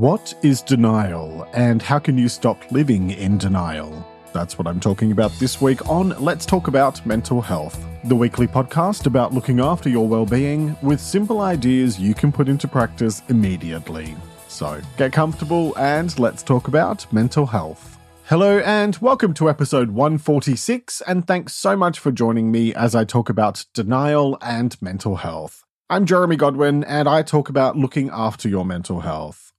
What is denial, and how can you stop living in denial? That's what I'm talking about this week on Let's Talk About Mental Health, the weekly podcast about looking after your well-being with simple ideas you can put into practice immediately. So, get comfortable and let's talk about mental health. Hello and welcome to episode 146 and thanks so much for joining me as I talk about denial and mental health. I'm Jeremy Godwin and I talk about looking after your mental health.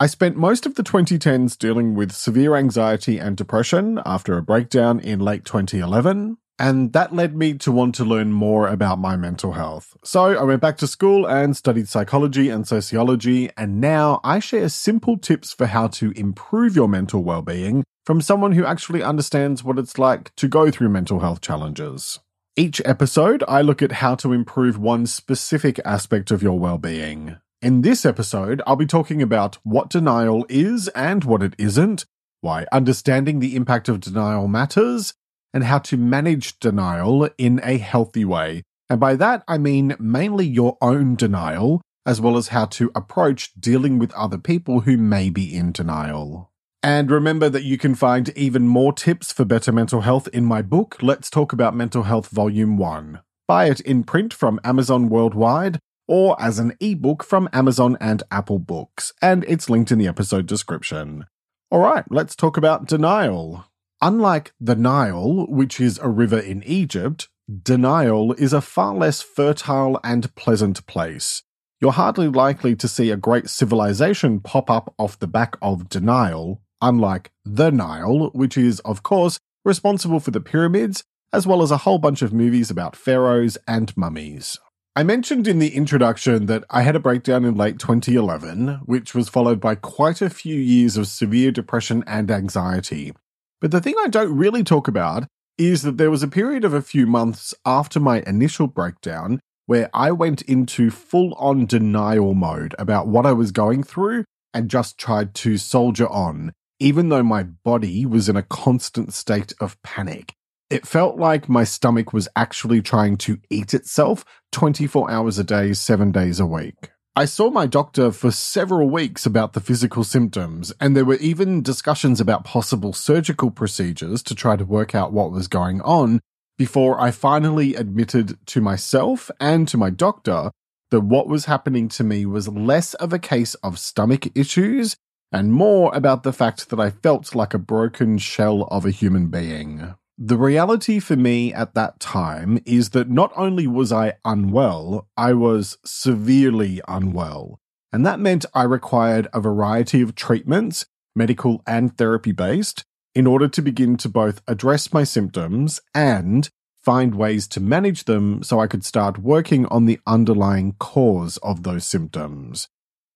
I spent most of the 2010s dealing with severe anxiety and depression after a breakdown in late 2011, and that led me to want to learn more about my mental health. So I went back to school and studied psychology and sociology, and now I share simple tips for how to improve your mental well-being from someone who actually understands what it's like to go through mental health challenges. Each episode, I look at how to improve one specific aspect of your well-being. In this episode, I'll be talking about what denial is and what it isn't, why understanding the impact of denial matters, and how to manage denial in a healthy way. And by that, I mean mainly your own denial, as well as how to approach dealing with other people who may be in denial. And remember that you can find even more tips for better mental health in my book, Let's Talk About Mental Health Volume 1. Buy it in print from Amazon worldwide or as an ebook from Amazon and Apple Books, and it's linked in the episode description. All right, let's talk about denial. Unlike the Nile, which is a river in Egypt, denial is a far less fertile and pleasant place. You're hardly likely to see a great civilization pop up off the back of denial, unlike the Nile, which is, of course, responsible for the pyramids, as well as a whole bunch of movies about pharaohs and mummies. I mentioned in the introduction that I had a breakdown in late 2011, which was followed by quite a few years of severe depression and anxiety. But the thing I don't really talk about is that there was a period of a few months after my initial breakdown where I went into full on denial mode about what I was going through and just tried to soldier on, even though my body was in a constant state of panic. It felt like my stomach was actually trying to eat itself 24 hours a day, seven days a week. I saw my doctor for several weeks about the physical symptoms, and there were even discussions about possible surgical procedures to try to work out what was going on before I finally admitted to myself and to my doctor that what was happening to me was less of a case of stomach issues and more about the fact that I felt like a broken shell of a human being. The reality for me at that time is that not only was I unwell, I was severely unwell. And that meant I required a variety of treatments, medical and therapy based, in order to begin to both address my symptoms and find ways to manage them so I could start working on the underlying cause of those symptoms.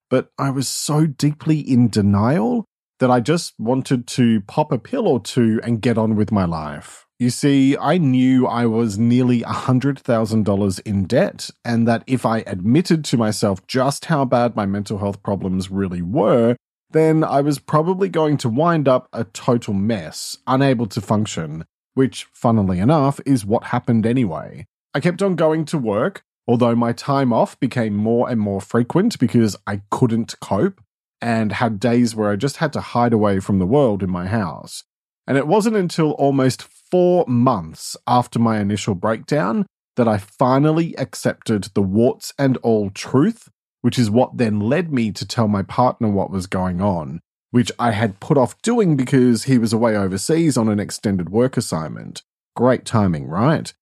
But I was so deeply in denial that I just wanted to pop a pill or two and get on with my life. You see, I knew I was nearly $100,000 in debt, and that if I admitted to myself just how bad my mental health problems really were, then I was probably going to wind up a total mess, unable to function, which, funnily enough, is what happened anyway. I kept on going to work, although my time off became more and more frequent because I couldn't cope and had days where I just had to hide away from the world in my house. And it wasn't until almost four months after my initial breakdown that I finally accepted the warts and all truth, which is what then led me to tell my partner what was going on, which I had put off doing because he was away overseas on an extended work assignment. Great timing, right?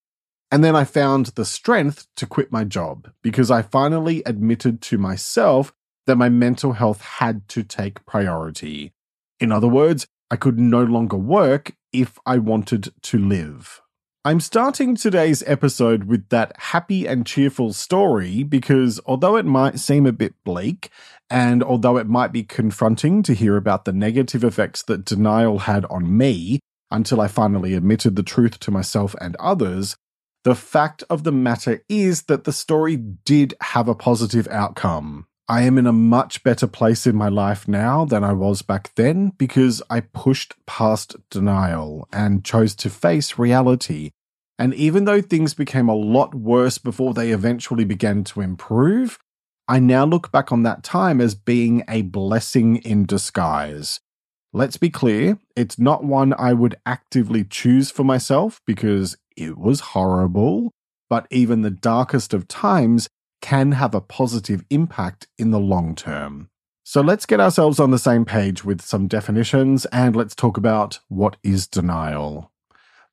And then I found the strength to quit my job because I finally admitted to myself that my mental health had to take priority. In other words, I could no longer work if I wanted to live. I'm starting today's episode with that happy and cheerful story because although it might seem a bit bleak, and although it might be confronting to hear about the negative effects that denial had on me until I finally admitted the truth to myself and others, the fact of the matter is that the story did have a positive outcome. I am in a much better place in my life now than I was back then because I pushed past denial and chose to face reality. And even though things became a lot worse before they eventually began to improve, I now look back on that time as being a blessing in disguise. Let's be clear, it's not one I would actively choose for myself because it was horrible, but even the darkest of times can have a positive impact in the long term. So let's get ourselves on the same page with some definitions and let's talk about what is denial.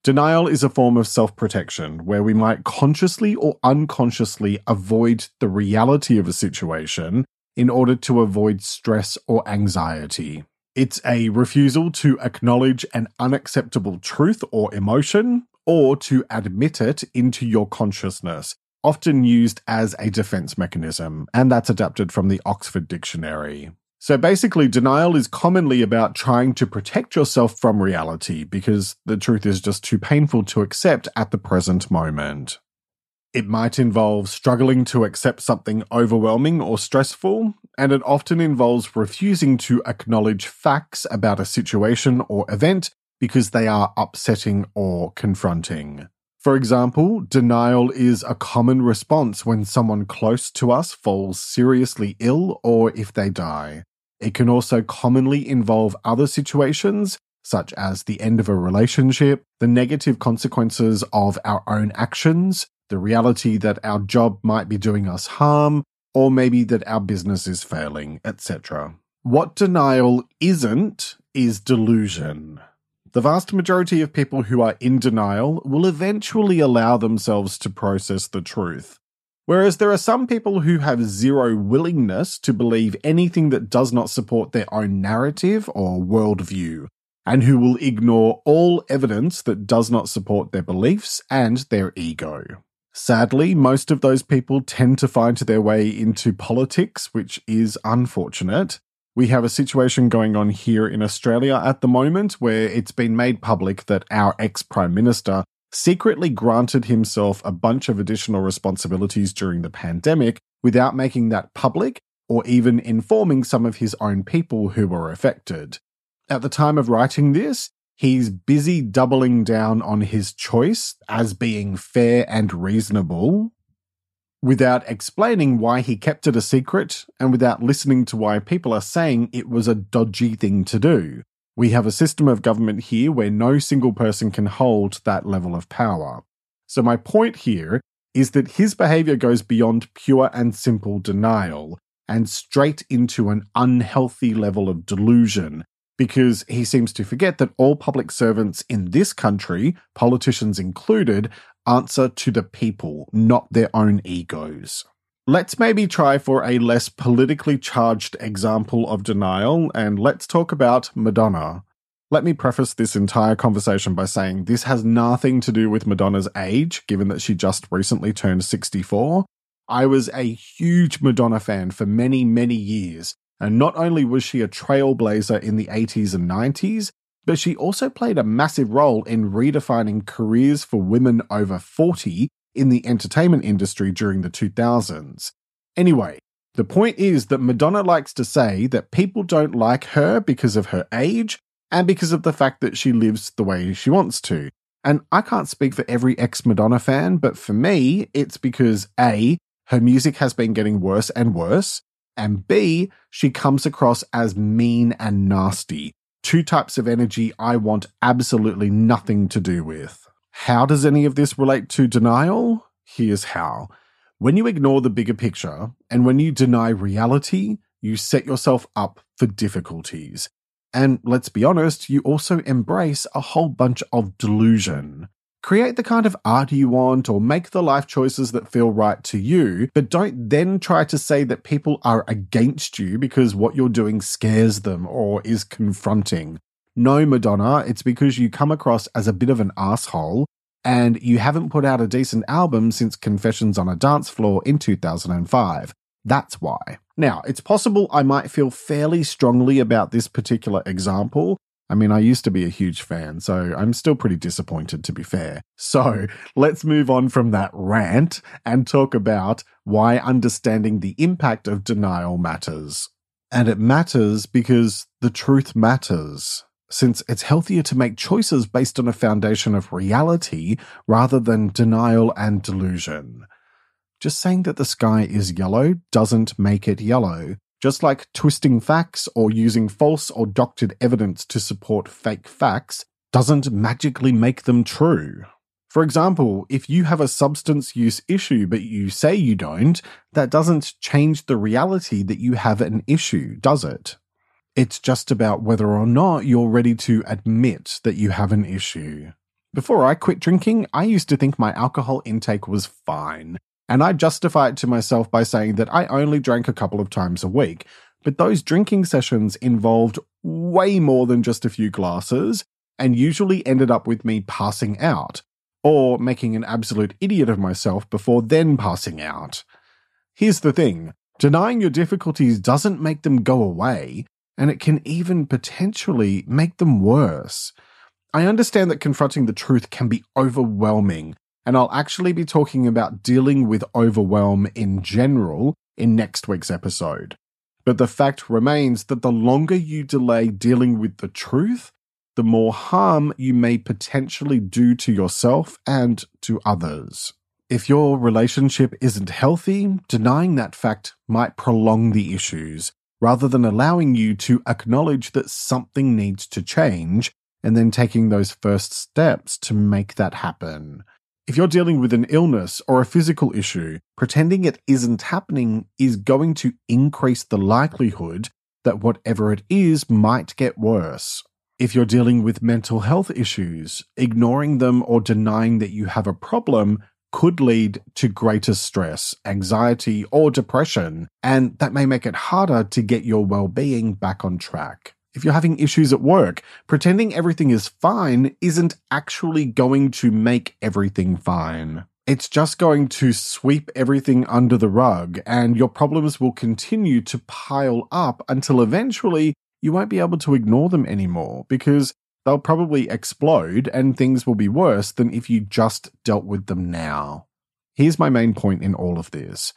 Denial is a form of self protection where we might consciously or unconsciously avoid the reality of a situation in order to avoid stress or anxiety. It's a refusal to acknowledge an unacceptable truth or emotion, or to admit it into your consciousness, often used as a defense mechanism, and that's adapted from the Oxford Dictionary. So basically, denial is commonly about trying to protect yourself from reality because the truth is just too painful to accept at the present moment. It might involve struggling to accept something overwhelming or stressful, and it often involves refusing to acknowledge facts about a situation or event because they are upsetting or confronting. For example, denial is a common response when someone close to us falls seriously ill or if they die. It can also commonly involve other situations, such as the end of a relationship, the negative consequences of our own actions, the reality that our job might be doing us harm, or maybe that our business is failing, etc. What denial isn't is delusion. The vast majority of people who are in denial will eventually allow themselves to process the truth. Whereas there are some people who have zero willingness to believe anything that does not support their own narrative or worldview, and who will ignore all evidence that does not support their beliefs and their ego. Sadly, most of those people tend to find their way into politics, which is unfortunate. We have a situation going on here in Australia at the moment where it's been made public that our ex Prime Minister secretly granted himself a bunch of additional responsibilities during the pandemic without making that public or even informing some of his own people who were affected. At the time of writing this, He's busy doubling down on his choice as being fair and reasonable without explaining why he kept it a secret and without listening to why people are saying it was a dodgy thing to do. We have a system of government here where no single person can hold that level of power. So, my point here is that his behavior goes beyond pure and simple denial and straight into an unhealthy level of delusion because he seems to forget that all public servants in this country, politicians included, answer to the people, not their own egos. Let's maybe try for a less politically charged example of denial, and let's talk about Madonna. Let me preface this entire conversation by saying this has nothing to do with Madonna's age, given that she just recently turned 64. I was a huge Madonna fan for many, many years, and not only was she a trailblazer in the 80s and 90s, but she also played a massive role in redefining careers for women over 40 in the entertainment industry during the 2000s. Anyway, the point is that Madonna likes to say that people don't like her because of her age and because of the fact that she lives the way she wants to. And I can't speak for every ex Madonna fan, but for me, it's because A, her music has been getting worse and worse, and B, she comes across as mean and nasty. Two types of energy I want absolutely nothing to do with. How does any of this relate to denial? Here's how. When you ignore the bigger picture and when you deny reality, you set yourself up for difficulties. And let's be honest, you also embrace a whole bunch of delusion. Create the kind of art you want or make the life choices that feel right to you, but don't then try to say that people are against you because what you're doing scares them or is confronting. No, Madonna, it's because you come across as a bit of an asshole and you haven't put out a decent album since Confessions on a Dance Floor in 2005. That's why. Now, it's possible I might feel fairly strongly about this particular example, I mean, I used to be a huge fan, so I'm still pretty disappointed to be fair. So let's move on from that rant and talk about why understanding the impact of denial matters. And it matters because the truth matters, since it's healthier to make choices based on a foundation of reality rather than denial and delusion. Just saying that the sky is yellow doesn't make it yellow. Just like twisting facts or using false or doctored evidence to support fake facts doesn't magically make them true. For example, if you have a substance use issue but you say you don't, that doesn't change the reality that you have an issue, does it? It's just about whether or not you're ready to admit that you have an issue. Before I quit drinking, I used to think my alcohol intake was fine, and I justify it to myself by saying that I only drank a couple of times a week. But those drinking sessions involved way more than just a few glasses, and usually ended up with me passing out, or making an absolute idiot of myself before then passing out. Here's the thing denying your difficulties doesn't make them go away, and it can even potentially make them worse. I understand that confronting the truth can be overwhelming, and I'll actually be talking about dealing with overwhelm in general in next week's episode. But the fact remains that the longer you delay dealing with the truth, the more harm you may potentially do to yourself and to others. If your relationship isn't healthy, denying that fact might prolong the issues, rather than allowing you to acknowledge that something needs to change and then taking those first steps to make that happen. If you're dealing with an illness or a physical issue, pretending it isn't happening is going to increase the likelihood that whatever it is might get worse. If you're dealing with mental health issues, ignoring them or denying that you have a problem could lead to greater stress, anxiety, or depression, and that may make it harder to get your well being back on track. If you're having issues at work, pretending everything is fine isn't actually going to make everything fine. It's just going to sweep everything under the rug, and your problems will continue to pile up until eventually you won't be able to ignore them anymore because they'll probably explode and things will be worse than if you just dealt with them now. Here's my main point in all of this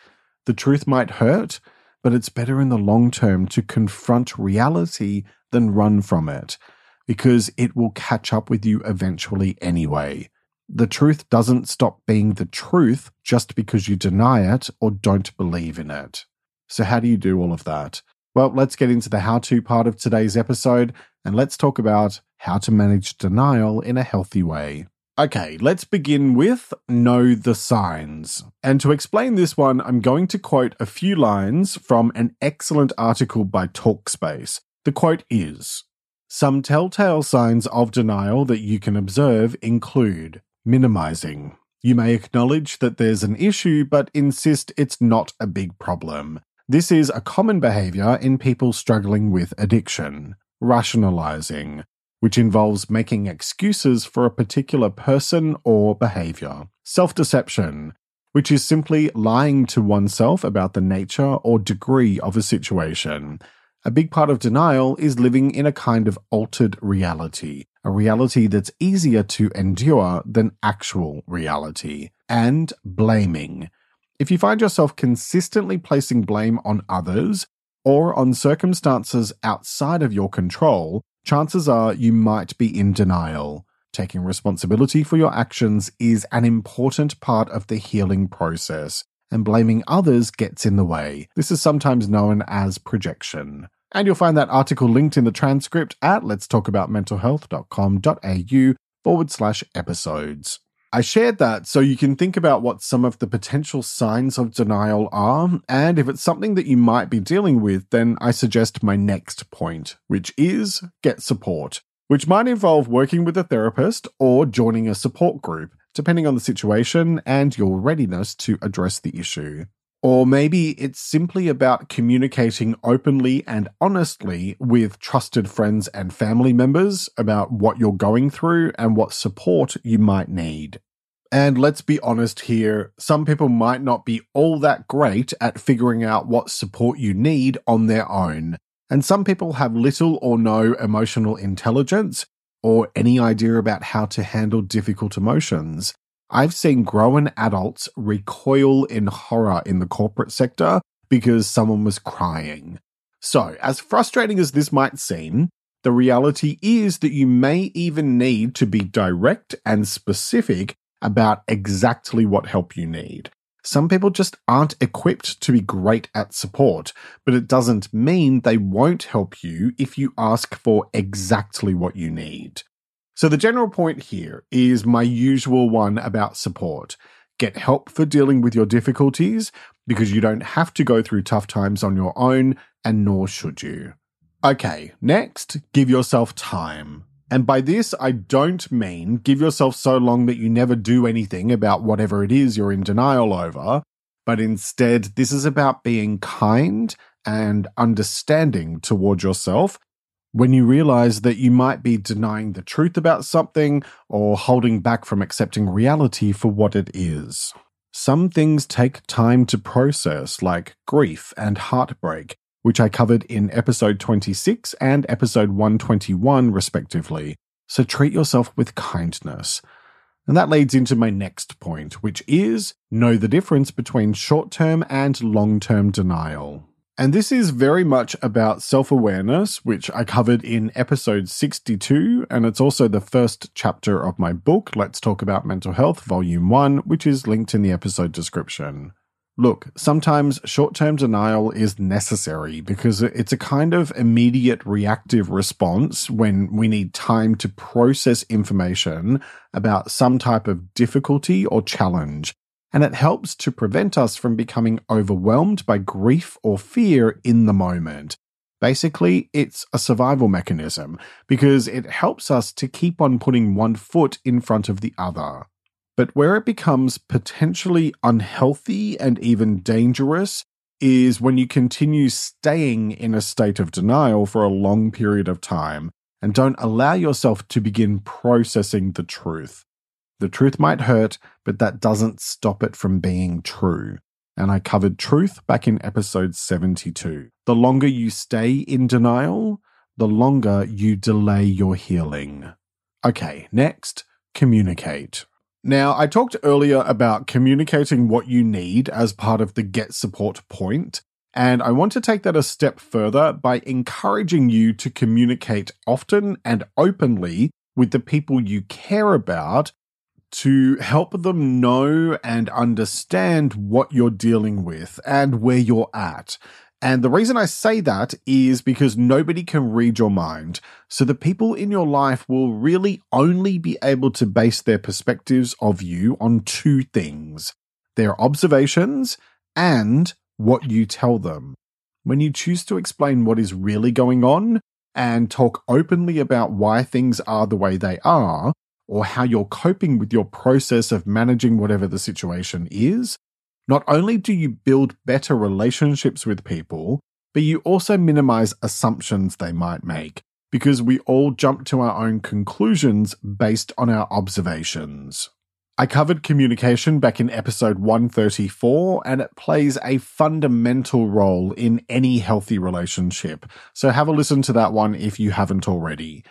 the truth might hurt, but it's better in the long term to confront reality than run from it because it will catch up with you eventually anyway. The truth doesn't stop being the truth just because you deny it or don't believe in it. So, how do you do all of that? Well, let's get into the how to part of today's episode and let's talk about how to manage denial in a healthy way. Okay, let's begin with Know the Signs. And to explain this one, I'm going to quote a few lines from an excellent article by Talkspace. The quote is Some telltale signs of denial that you can observe include minimizing. You may acknowledge that there's an issue, but insist it's not a big problem. This is a common behavior in people struggling with addiction. Rationalizing, which involves making excuses for a particular person or behavior. Self deception, which is simply lying to oneself about the nature or degree of a situation. A big part of denial is living in a kind of altered reality, a reality that's easier to endure than actual reality. And blaming, if you find yourself consistently placing blame on others or on circumstances outside of your control, chances are you might be in denial. Taking responsibility for your actions is an important part of the healing process, and blaming others gets in the way. This is sometimes known as projection. And you'll find that article linked in the transcript at letstalkaboutmentalhealth.com.au forward slash episodes. I shared that so you can think about what some of the potential signs of denial are, and if it's something that you might be dealing with, then I suggest my next point, which is get support, which might involve working with a therapist or joining a support group, depending on the situation and your readiness to address the issue. Or maybe it's simply about communicating openly and honestly with trusted friends and family members about what you're going through and what support you might need. And let's be honest here, some people might not be all that great at figuring out what support you need on their own. And some people have little or no emotional intelligence or any idea about how to handle difficult emotions. I've seen grown adults recoil in horror in the corporate sector because someone was crying. So, as frustrating as this might seem, the reality is that you may even need to be direct and specific about exactly what help you need. Some people just aren't equipped to be great at support, but it doesn't mean they won't help you if you ask for exactly what you need. So, the general point here is my usual one about support. Get help for dealing with your difficulties because you don't have to go through tough times on your own, and nor should you. Okay, next, give yourself time. And by this, I don't mean give yourself so long that you never do anything about whatever it is you're in denial over, but instead, this is about being kind and understanding toward yourself when you realize that you might be denying the truth about something or holding back from accepting reality for what it is. Some things take time to process, like grief and heartbreak, which I covered in episode 26 and episode 121, respectively. So treat yourself with kindness. And that leads into my next point, which is know the difference between short term and long term denial. And this is very much about self awareness, which I covered in episode 62. And it's also the first chapter of my book, Let's Talk About Mental Health, Volume 1, which is linked in the episode description. Look, sometimes short term denial is necessary because it's a kind of immediate reactive response when we need time to process information about some type of difficulty or challenge. And it helps to prevent us from becoming overwhelmed by grief or fear in the moment. Basically, it's a survival mechanism because it helps us to keep on putting one foot in front of the other. But where it becomes potentially unhealthy and even dangerous is when you continue staying in a state of denial for a long period of time and don't allow yourself to begin processing the truth. The truth might hurt, but that doesn't stop it from being true. And I covered truth back in episode 72. The longer you stay in denial, the longer you delay your healing. Okay, next, communicate. Now, I talked earlier about communicating what you need as part of the get support point, and I want to take that a step further by encouraging you to communicate often and openly with the people you care about to help them know and understand what you're dealing with and where you're at. And the reason I say that is because nobody can read your mind. So the people in your life will really only be able to base their perspectives of you on two things their observations and what you tell them. When you choose to explain what is really going on and talk openly about why things are the way they are, or how you're coping with your process of managing whatever the situation is, not only do you build better relationships with people, but you also minimize assumptions they might make because we all jump to our own conclusions based on our observations. I covered communication back in episode 134, and it plays a fundamental role in any healthy relationship. So have a listen to that one if you haven't already.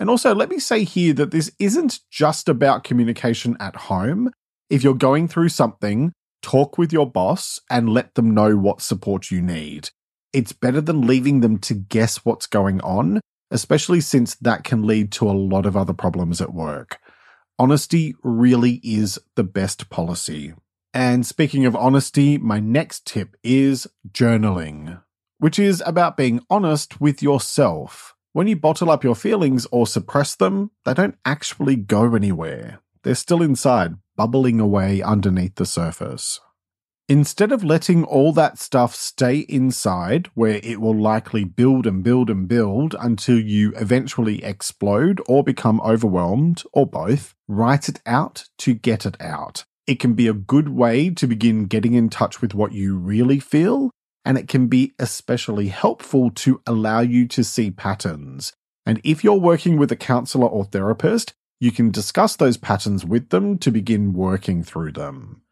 And also, let me say here that this isn't just about communication at home. If you're going through something, talk with your boss and let them know what support you need. It's better than leaving them to guess what's going on, especially since that can lead to a lot of other problems at work. Honesty really is the best policy. And speaking of honesty, my next tip is journaling, which is about being honest with yourself. When you bottle up your feelings or suppress them, they don't actually go anywhere. They're still inside, bubbling away underneath the surface. Instead of letting all that stuff stay inside, where it will likely build and build and build until you eventually explode or become overwhelmed, or both, write it out to get it out. It can be a good way to begin getting in touch with what you really feel, and it can be especially helpful to allow you to see patterns. And if you're working with a counselor or therapist, you can discuss those patterns with them to begin working through them.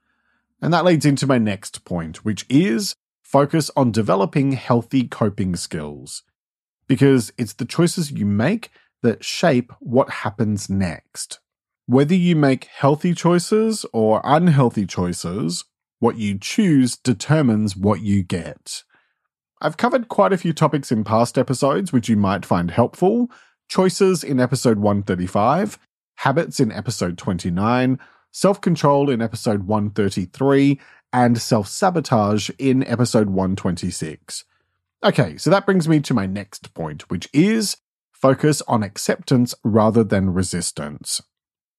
And that leads into my next point, which is focus on developing healthy coping skills. Because it's the choices you make that shape what happens next. Whether you make healthy choices or unhealthy choices, what you choose determines what you get. I've covered quite a few topics in past episodes which you might find helpful choices in episode 135, habits in episode 29, self control in episode 133, and self sabotage in episode 126. Okay, so that brings me to my next point, which is focus on acceptance rather than resistance.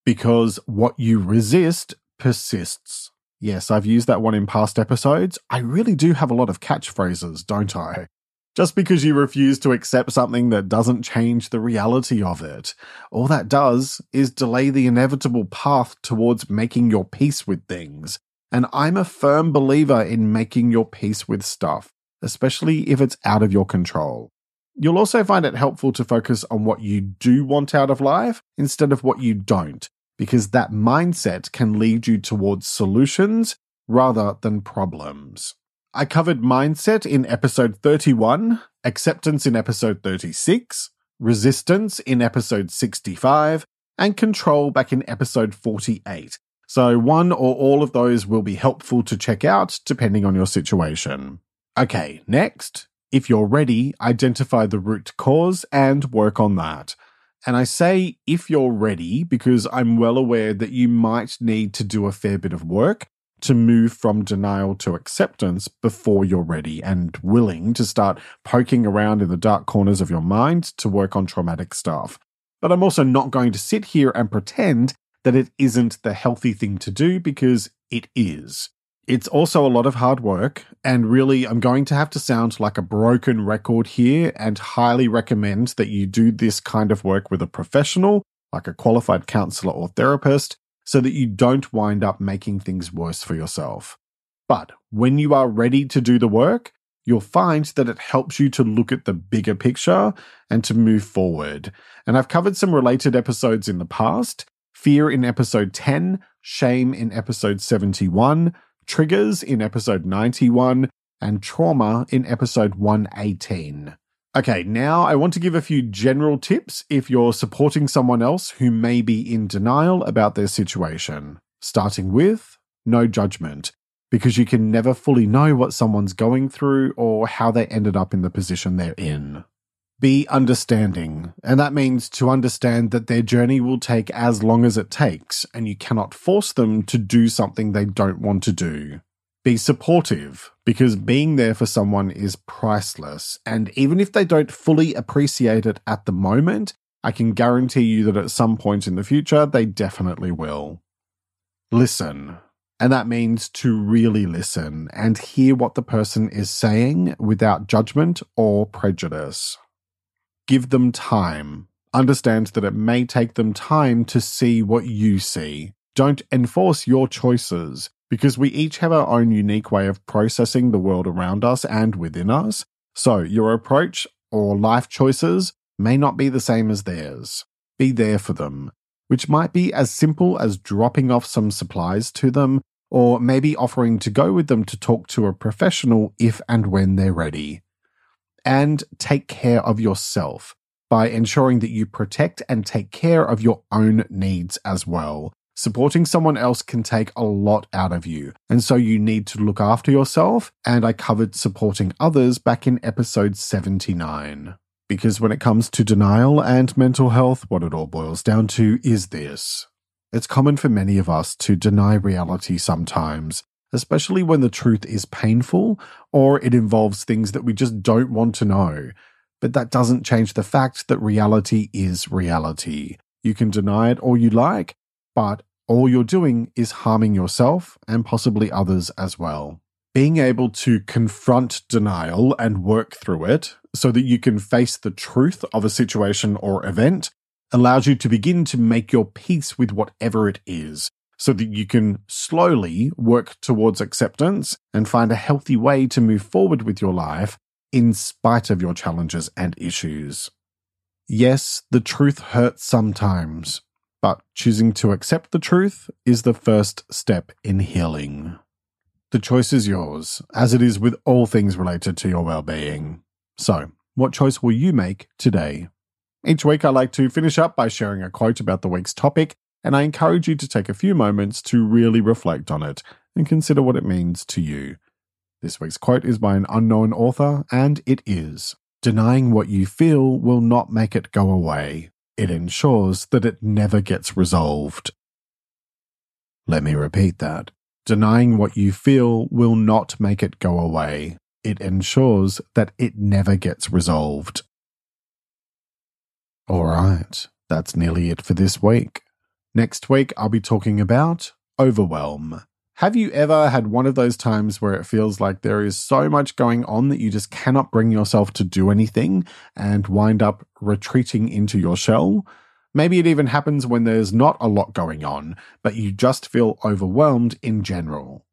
Because what you resist persists. Yes, I've used that one in past episodes. I really do have a lot of catchphrases, don't I? Just because you refuse to accept something that doesn't change the reality of it, all that does is delay the inevitable path towards making your peace with things. And I'm a firm believer in making your peace with stuff, especially if it's out of your control. You'll also find it helpful to focus on what you do want out of life instead of what you don't, because that mindset can lead you towards solutions rather than problems. I covered mindset in episode 31, acceptance in episode 36, resistance in episode 65, and control back in episode 48. So, one or all of those will be helpful to check out depending on your situation. Okay, next, if you're ready, identify the root cause and work on that. And I say if you're ready because I'm well aware that you might need to do a fair bit of work to move from denial to acceptance before you're ready and willing to start poking around in the dark corners of your mind to work on traumatic stuff. But I'm also not going to sit here and pretend that it isn't the healthy thing to do because it is. It's also a lot of hard work, and really, I'm going to have to sound like a broken record here and highly recommend that you do this kind of work with a professional, like a qualified counselor or therapist, so that you don't wind up making things worse for yourself. But when you are ready to do the work, you'll find that it helps you to look at the bigger picture and to move forward. And I've covered some related episodes in the past fear in episode 10, shame in episode 71, triggers in episode 91, and trauma in episode 118. Okay, now I want to give a few general tips if you're supporting someone else who may be in denial about their situation. Starting with no judgment, because you can never fully know what someone's going through or how they ended up in the position they're in. Be understanding, and that means to understand that their journey will take as long as it takes, and you cannot force them to do something they don't want to do. Be supportive because being there for someone is priceless. And even if they don't fully appreciate it at the moment, I can guarantee you that at some point in the future, they definitely will. Listen. And that means to really listen and hear what the person is saying without judgment or prejudice. Give them time. Understand that it may take them time to see what you see. Don't enforce your choices because we each have our own unique way of processing the world around us and within us. So your approach or life choices may not be the same as theirs. Be there for them, which might be as simple as dropping off some supplies to them, or maybe offering to go with them to talk to a professional if and when they're ready. And take care of yourself by ensuring that you protect and take care of your own needs as well. Supporting someone else can take a lot out of you, and so you need to look after yourself. And I covered supporting others back in episode 79. Because when it comes to denial and mental health, what it all boils down to is this. It's common for many of us to deny reality sometimes, especially when the truth is painful or it involves things that we just don't want to know. But that doesn't change the fact that reality is reality. You can deny it all you like, but all you're doing is harming yourself and possibly others as well. Being able to confront denial and work through it so that you can face the truth of a situation or event allows you to begin to make your peace with whatever it is so that you can slowly work towards acceptance and find a healthy way to move forward with your life in spite of your challenges and issues. Yes, the truth hurts sometimes, but choosing to accept the truth is the first step in healing. The choice is yours, as it is with all things related to your well being. So, what choice will you make today? Each week, I like to finish up by sharing a quote about the week's topic, and I encourage you to take a few moments to really reflect on it and consider what it means to you. This week's quote is by an unknown author, and it is Denying what you feel will not make it go away. It ensures that it never gets resolved. Let me repeat that. Denying what you feel will not make it go away. It ensures that it never gets resolved. All right, that's nearly it for this week. Next week, I'll be talking about overwhelm. Have you ever had one of those times where it feels like there is so much going on that you just cannot bring yourself to do anything and wind up retreating into your shell? Maybe it even happens when there's not a lot going on, but you just feel overwhelmed in general.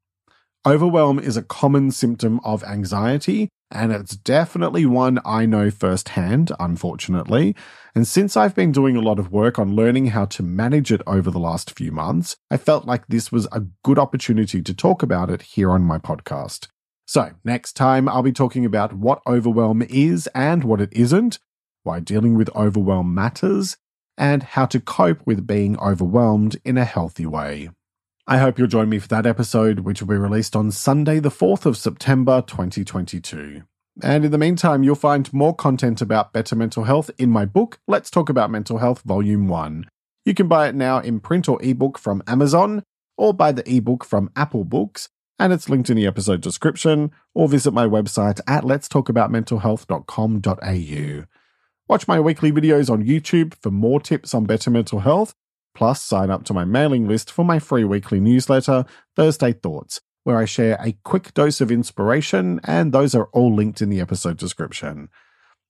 Overwhelm is a common symptom of anxiety, and it's definitely one I know firsthand, unfortunately. And since I've been doing a lot of work on learning how to manage it over the last few months, I felt like this was a good opportunity to talk about it here on my podcast. So, next time I'll be talking about what overwhelm is and what it isn't, why dealing with overwhelm matters, and how to cope with being overwhelmed in a healthy way. I hope you'll join me for that episode, which will be released on Sunday, the 4th of September 2022. And in the meantime, you'll find more content about better mental health in my book, Let's Talk About Mental Health, Volume 1. You can buy it now in print or ebook from Amazon, or buy the ebook from Apple Books, and it's linked in the episode description, or visit my website at letstalkaboutmentalhealth.com.au. Watch my weekly videos on YouTube for more tips on better mental health, plus sign up to my mailing list for my free weekly newsletter, Thursday Thoughts, where I share a quick dose of inspiration, and those are all linked in the episode description.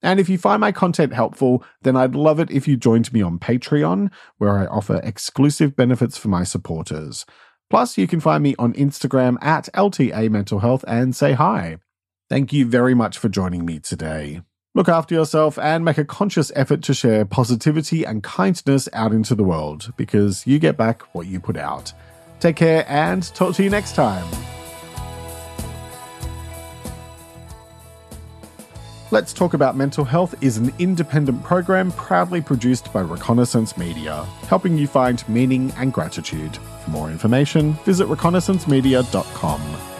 And if you find my content helpful, then I'd love it if you joined me on Patreon, where I offer exclusive benefits for my supporters. Plus, you can find me on Instagram at LTA Mental Health and say hi. Thank you very much for joining me today. Look after yourself and make a conscious effort to share positivity and kindness out into the world because you get back what you put out. Take care and talk to you next time. Let's Talk About Mental Health is an independent program proudly produced by Reconnaissance Media, helping you find meaning and gratitude. For more information, visit reconnaissancemedia.com.